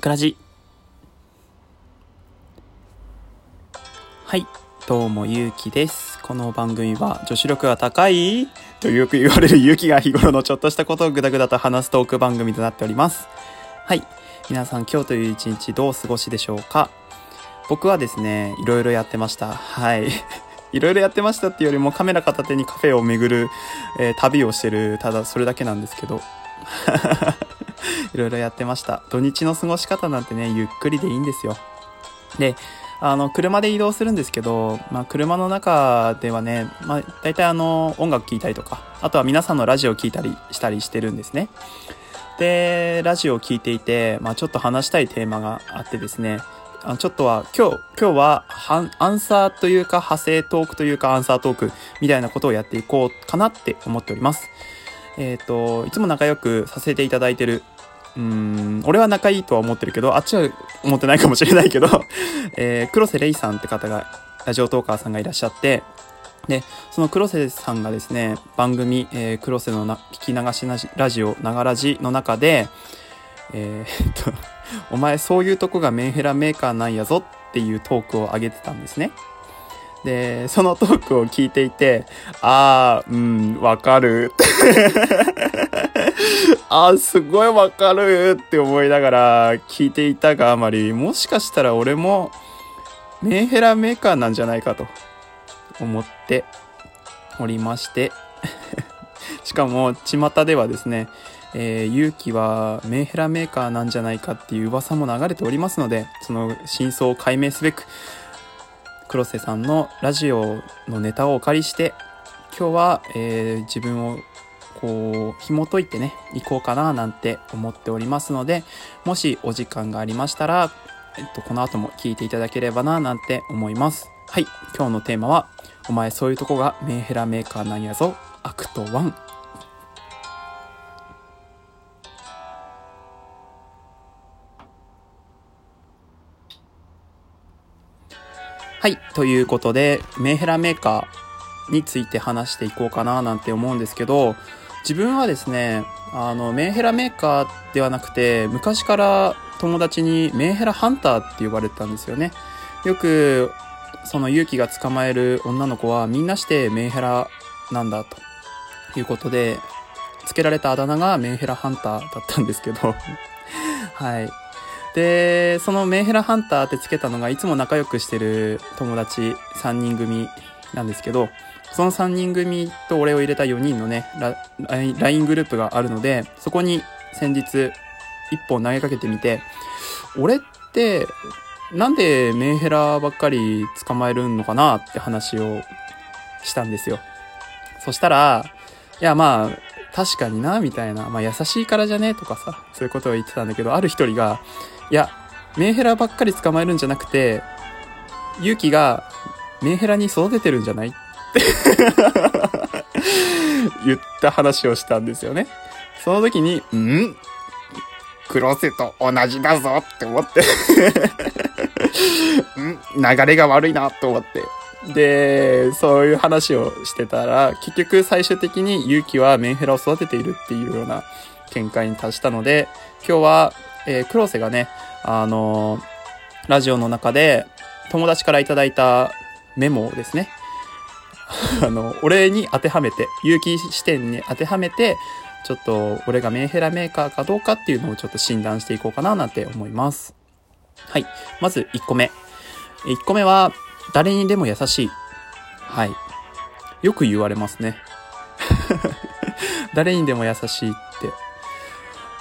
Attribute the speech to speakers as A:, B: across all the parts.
A: パクラジはいどうもゆうきです。この番組は女子力が高いとよく言われるゆうきが日頃のちょっとしたことをぐだぐだと話すトーク番組となっております。はい皆さん今日という一日どうお過ごしでしょうか。僕はですねいろいろやってました。はい。いろいろやってましたっていうよりもカメラ片手にカフェを巡る、えー、旅をしてるただそれだけなんですけど。いろいろやってました。土日の過ごし方なんてね、ゆっくりでいいんですよ。で、あの、車で移動するんですけど、まあ、車の中ではね、まあ、大体あの、音楽聴いたりとか、あとは皆さんのラジオ聴いたりしたりしてるんですね。で、ラジオを聴いていて、まあ、ちょっと話したいテーマがあってですね、あちょっとは、今日、今日は、アンサーというか、派生トークというか、アンサートークみたいなことをやっていこうかなって思っております。えっ、ー、と、いつも仲良くさせていただいてる、うん、俺は仲いいとは思ってるけど、あっちは思ってないかもしれないけど、えー、黒瀬レイさんって方が、ラジオトーカーさんがいらっしゃって、で、その黒瀬さんがですね、番組、えー、黒瀬のな聞き流しなじラジオ、ながらじの中で、えー、っと、お前そういうとこがメンヘラメーカーなんやぞっていうトークを上げてたんですね。で、そのトークを聞いていて、あー、うん、わかる。あー、すごいわかるって思いながら聞いていたがあまり、もしかしたら俺もメンヘラメーカーなんじゃないかと思っておりまして、しかも、巷ではですね、えー、勇気はメンヘラメーカーなんじゃないかっていう噂も流れておりますので、その真相を解明すべく、黒瀬さんのラジオのネタをお借りして今日は、えー、自分をこう紐解いてね行こうかななんて思っておりますのでもしお時間がありましたら、えっと、この後も聞いていただければななんて思います。はい今日のテーマは「お前そういうとこがメンヘラメーカーなんやぞアクト1」はい。ということで、メンヘラメーカーについて話していこうかななんて思うんですけど、自分はですね、あの、メンヘラメーカーではなくて、昔から友達にメンヘラハンターって呼ばれてたんですよね。よく、その勇気が捕まえる女の子はみんなしてメンヘラなんだということで、付けられたあだ名がメンヘラハンターだったんですけど はい。で、そのメンヘラハンターってつけたのがいつも仲良くしてる友達3人組なんですけど、その3人組と俺を入れた4人のね、LINE グループがあるので、そこに先日1本投げかけてみて、俺ってなんでメンヘラばっかり捕まえるのかなって話をしたんですよ。そしたら、いやまあ、確かにな、みたいな。まあ優しいからじゃね？とかさ、そういうことを言ってたんだけど、ある一人が、いや、メンヘラばっかり捕まえるんじゃなくて、勇気がメンヘラに育ててるんじゃない？っ て言った話をしたんですよね。その時に、ん？黒瀬と同じだぞって思って ん？流れが悪いなと思って。で、そういう話をしてたら、結局最終的に勇気はメンヘラを育てているっていうような見解に達したので、今日はえー、黒瀬がね、あのー、ラジオの中で友達からいただいたメモをですね、あの、俺に当てはめて、有機視点に当てはめて、ちょっと俺がメンヘラメーカーかどうかっていうのをちょっと診断していこうかななんて思います。はい。まず1個目。1個目は、誰にでも優しい。はい。よく言われますね。誰にでも優しいって。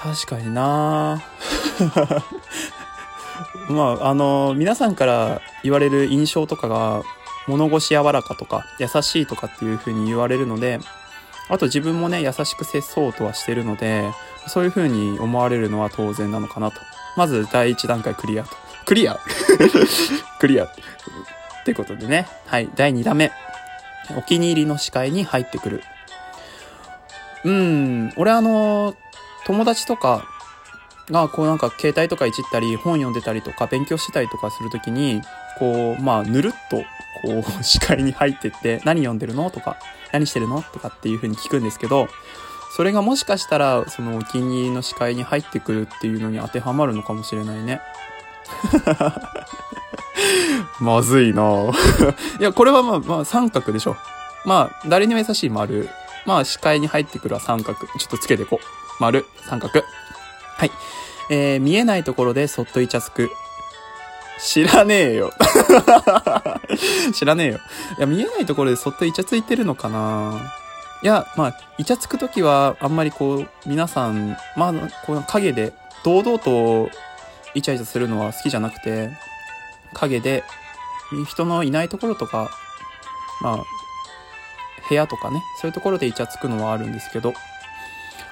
A: 確かにな まあ、あの、皆さんから言われる印象とかが、物腰柔らかとか、優しいとかっていう風に言われるので、あと自分もね、優しく接そうとはしてるので、そういう風に思われるのは当然なのかなと。まず第一段階クリアと。クリア クリアってことでね。はい。第2打目。お気に入りの視界に入ってくる。うん。俺あの、友達とかが、こうなんか携帯とかいじったり、本読んでたりとか、勉強してたりとかするときに、こう、まあ、ぬるっと、こう、視界に入ってって、何読んでるのとか、何してるのとかっていう風に聞くんですけど、それがもしかしたら、そのお気に入りの視界に入ってくるっていうのに当てはまるのかもしれないね。まずいな いや、これはまあ、まあ、三角でしょ。まあ、誰にも優しい丸。まあ、視界に入ってくるは三角。ちょっとつけてこう。丸、三角。はい。えー、見えないところでそっとイチャつく。知らねえよ。知らねえよ。いや、見えないところでそっとイチャついてるのかないや、まあ、イチャつくときは、あんまりこう、皆さん、まあ、この影で、堂々とイチャイチャするのは好きじゃなくて、影で、人のいないところとか、まあ、部屋とかね、そういうところでイチャつくのはあるんですけど、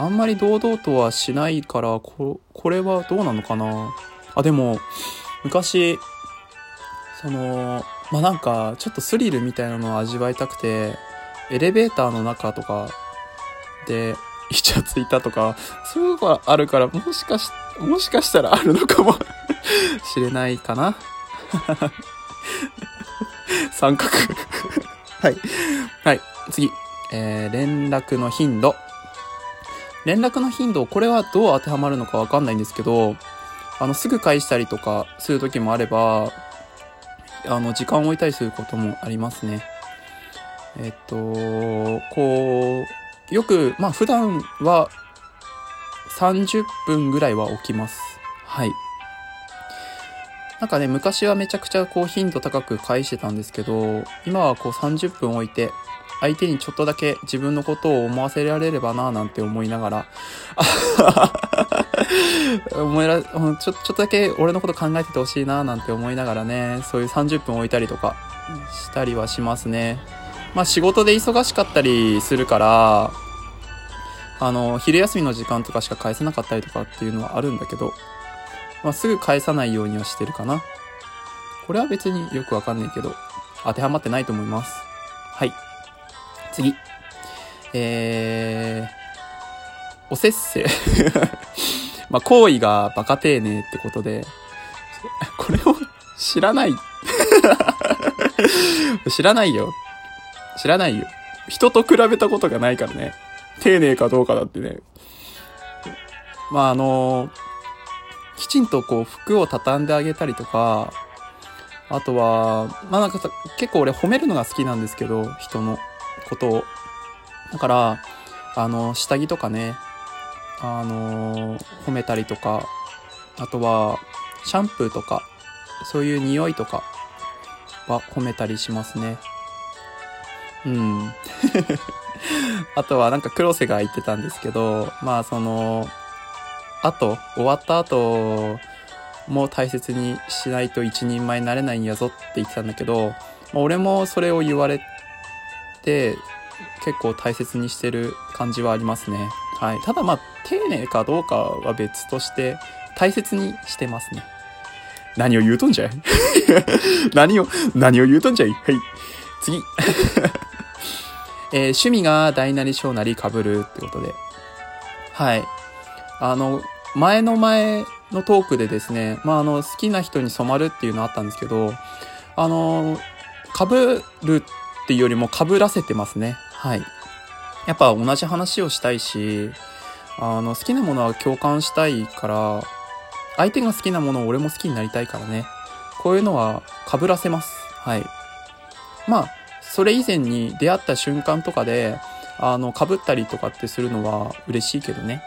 A: あんまり堂々とはしないから、ここれはどうなのかなあ、でも、昔、その、まあ、なんか、ちょっとスリルみたいなのを味わいたくて、エレベーターの中とかで、イチャついたとか、そういうのがあるから、もしかし、もしかしたらあるのかも しれないかな。三角 はい。はい。次。えー、連絡の頻度。連絡の頻度、これはどう当てはまるのかわかんないんですけど、あの、すぐ返したりとかする時もあれば、あの、時間を置いたりすることもありますね。えっと、こう、よく、まあ普段は30分ぐらいは起きます。はい。なんかね、昔はめちゃくちゃこう頻度高く返してたんですけど、今はこう30分置いて、相手にちょっとだけ自分のことを思わせられればなぁなんて思いながら、思いら、ちょ、ちょっとだけ俺のこと考えててほしいなぁなんて思いながらね、そういう30分置いたりとかしたりはしますね。まあ仕事で忙しかったりするから、あの、昼休みの時間とかしか返せなかったりとかっていうのはあるんだけど、まあ、すぐ返さないようにはしてるかな。これは別によくわかんないけど、当てはまってないと思います。はい。次。えー、おせっせ。まあ、行為がバカ丁寧ってことで、これを知らない 知らないよ。知らないよ。人と比べたことがないからね。丁寧かどうかだってね。まあ、あのきちんとこう服を畳んであげたりとか、あとは、まあなんかさ、結構俺褒めるのが好きなんですけど、人のことを。だから、あの、下着とかね、あの褒めたりとか、あとは、シャンプーとか、そういう匂いとかは褒めたりしますね。うん。あとはなんか黒瀬が言ってたんですけど、まあその、後、終わった後も大切にしないと一人前になれないんやぞって言ってたんだけど、ま、俺もそれを言われて、結構大切にしてる感じはありますね。はい。ただまあ、丁寧かどうかは別として、大切にしてますね。何を言うとんじゃい？何を、何を言うとんじゃい？はい。次。えー、趣味が大なり小なり被るってことで。はい。あの、前の前のトークでですね、まあ、あの、好きな人に染まるっていうのあったんですけど、あの、被るっていうよりも被らせてますね。はい。やっぱ同じ話をしたいし、あの、好きなものは共感したいから、相手が好きなものを俺も好きになりたいからね。こういうのは被らせます。はい。まあ、それ以前に出会った瞬間とかで、あの、被ったりとかってするのは嬉しいけどね。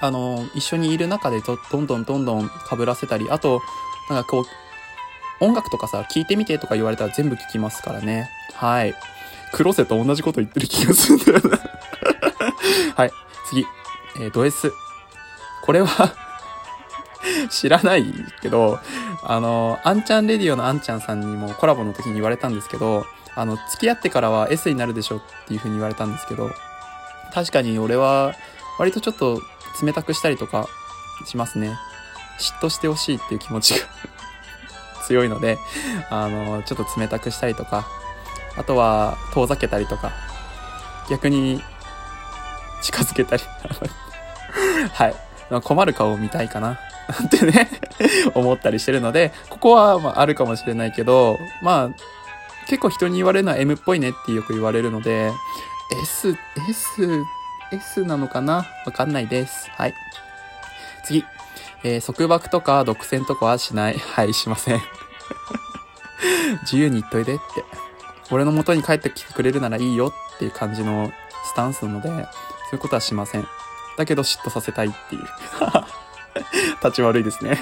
A: あの、一緒にいる中でどどんどんどんどん被らせたり、あと、なんかこう、音楽とかさ、聞いてみてとか言われたら全部聞きますからね。はい。黒瀬と同じこと言ってる気がするんだよな はい。次。えー、ド S。これは 知らないけど、あの、アンちゃんレディオのアンちゃんさんにもコラボの時に言われたんですけど、あの、付き合ってからは S になるでしょっていう風に言われたんですけど、確かに俺は割とちょっと冷たくしたりとかしますね。嫉妬してほしいっていう気持ちが強いので、あの、ちょっと冷たくしたりとか、あとは遠ざけたりとか、逆に近づけたり はい。困る顔を見たいかな。ってね思ったりしてるので、ここは、まあ、あるかもしれないけど、まあ、結構人に言われるのは M っぽいねってよく言われるので、S、S S なのかな？わかんないです。はい。次。えー束縛とか独占とかはしない。はい、しません。自由に言っといでって。俺の元に帰ってきてくれるならいいよっていう感じのスタンスなので、そういうことはしません。だけど嫉妬させたいっていう。立ち悪いですね。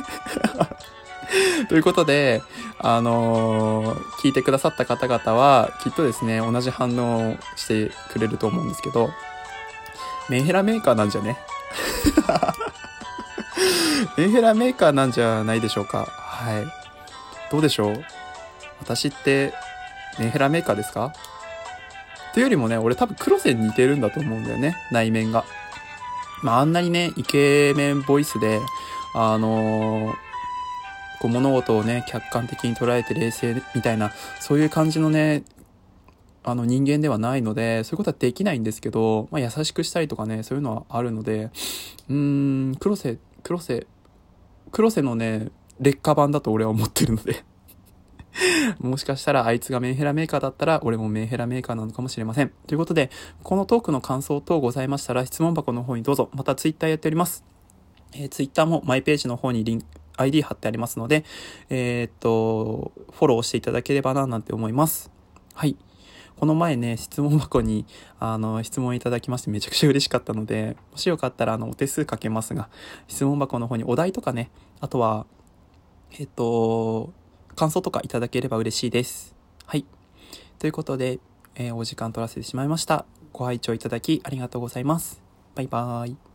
A: ということで、あのー聞いてくださった方々は、きっとですね、同じ反応をしてくれると思うんですけど、メンヘラメーカーなんじゃねメンヘラメーカーなんじゃないでしょうか。はい。どうでしょう？私って、メンヘラメーカーですか？というよりもね、俺多分黒瀬に似てるんだと思うんだよね、内面が。まあ、あんなにね、イケメンボイスで、あのーこう物事をね、客観的に捉えて冷静みたいな、そういう感じのね、あの人間ではないので、そういうことはできないんですけど、まあ、優しくしたりとかね、そういうのはあるので、うーん、黒瀬、黒瀬、黒瀬のね、劣化版だと俺は思ってるので。もしかしたらあいつがメンヘラメーカーだったら俺もメンヘラメーカーなのかもしれません。ということで、このトークの感想等ございましたら質問箱の方にどうぞ。またツイッターやっております。えー、ツイッターもマイページの方にリンク、ID 貼ってありますので、えーっと、フォローしていただければななんて思います。はい。この前ね、質問箱に、あの、質問いただきましてめちゃくちゃ嬉しかったので、もしよかったら、あの、お手数かけますが、質問箱の方にお題とかね、あとは、えっと、感想とかいただければ嬉しいです。はい。ということで、えーお時間取らせてしまいました。ご拝聴いただきありがとうございます。バイバーイ。